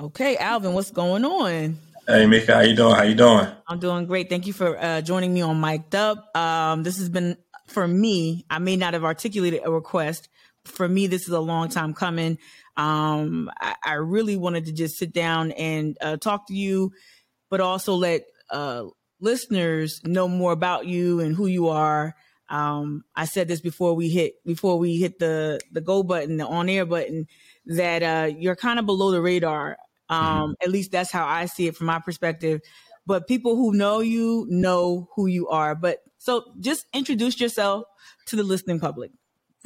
Okay, Alvin, what's going on? Hey, Mika, how you doing? How you doing? I'm doing great. Thank you for uh, joining me on Mic'd Up. Um, this has been for me. I may not have articulated a request. For me, this is a long time coming. Um, I, I, really wanted to just sit down and uh, talk to you, but also let uh, listeners know more about you and who you are. Um, I said this before we hit before we hit the the go button, the on air button, that uh, you're kind of below the radar. Um, mm-hmm. At least that's how I see it from my perspective. But people who know you know who you are. But so just introduce yourself to the listening public.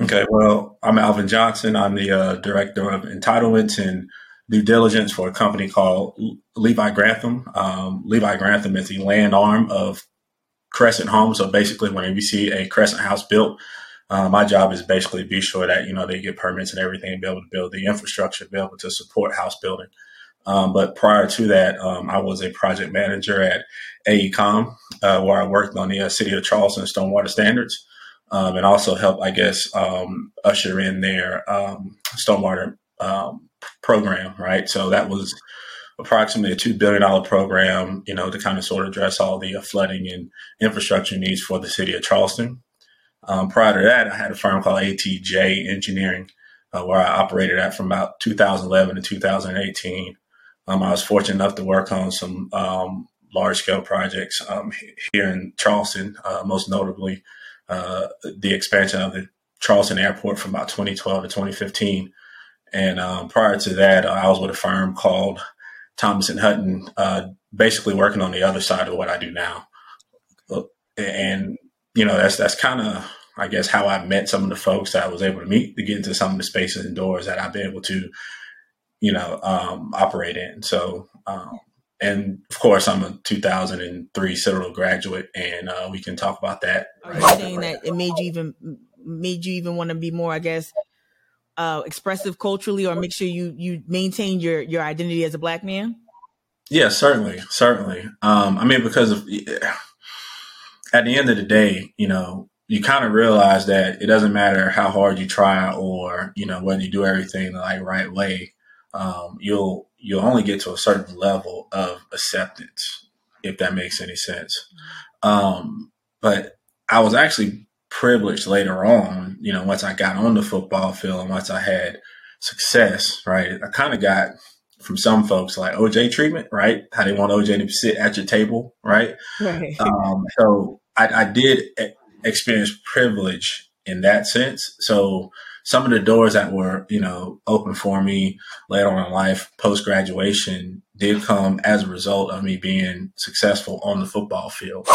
Okay, well, I'm Alvin Johnson. I'm the uh, director of entitlements and due diligence for a company called Levi Grantham. Um, Levi Grantham is the land arm of Crescent Homes. So basically, whenever you see a Crescent house built, uh, my job is basically be sure that you know they get permits and everything, and be able to build the infrastructure, be able to support house building. Um, but prior to that, um, I was a project manager at AECOM, uh, where I worked on the uh, City of Charleston stormwater standards, um, and also helped, I guess, um, usher in their um, stormwater um, program. Right, so that was approximately a two billion dollar program, you know, to kind of sort of address all the uh, flooding and infrastructure needs for the City of Charleston. prior to that, I had a firm called ATJ Engineering, uh, where I operated at from about 2011 to 2018. Um, I was fortunate enough to work on some um, large scale projects um, here in Charleston, uh, most notably uh, the expansion of the Charleston Airport from about 2012 to 2015. And um, prior to that, uh, I was with a firm called Thomas and Hutton, uh, basically working on the other side of what I do now. And you know, that's that's kind of I guess how I met some of the folks that I was able to meet to get into some of the spaces and doors that I've been able to you know, um, operate in. So, um, and of course, I'm a 2003 Citadel graduate, and uh, we can talk about that. Are you saying that it made you even made you even want to be more, I guess, uh, expressive culturally, or make sure you you maintain your your identity as a black man? Yeah, certainly, certainly. Um, I mean, because of at the end of the day, you know, you kind of realize that it doesn't matter how hard you try, or you know, whether you do everything the like right way um, you'll you'll only get to a certain level of acceptance, if that makes any sense. Um, but I was actually privileged later on, you know, once I got on the football field and once I had success, right? I kind of got from some folks like OJ treatment, right? How they want OJ to sit at your table, right? right. Um, so I, I did experience privilege in that sense. So some of the doors that were, you know, open for me later on in life, post graduation, did come as a result of me being successful on the football field.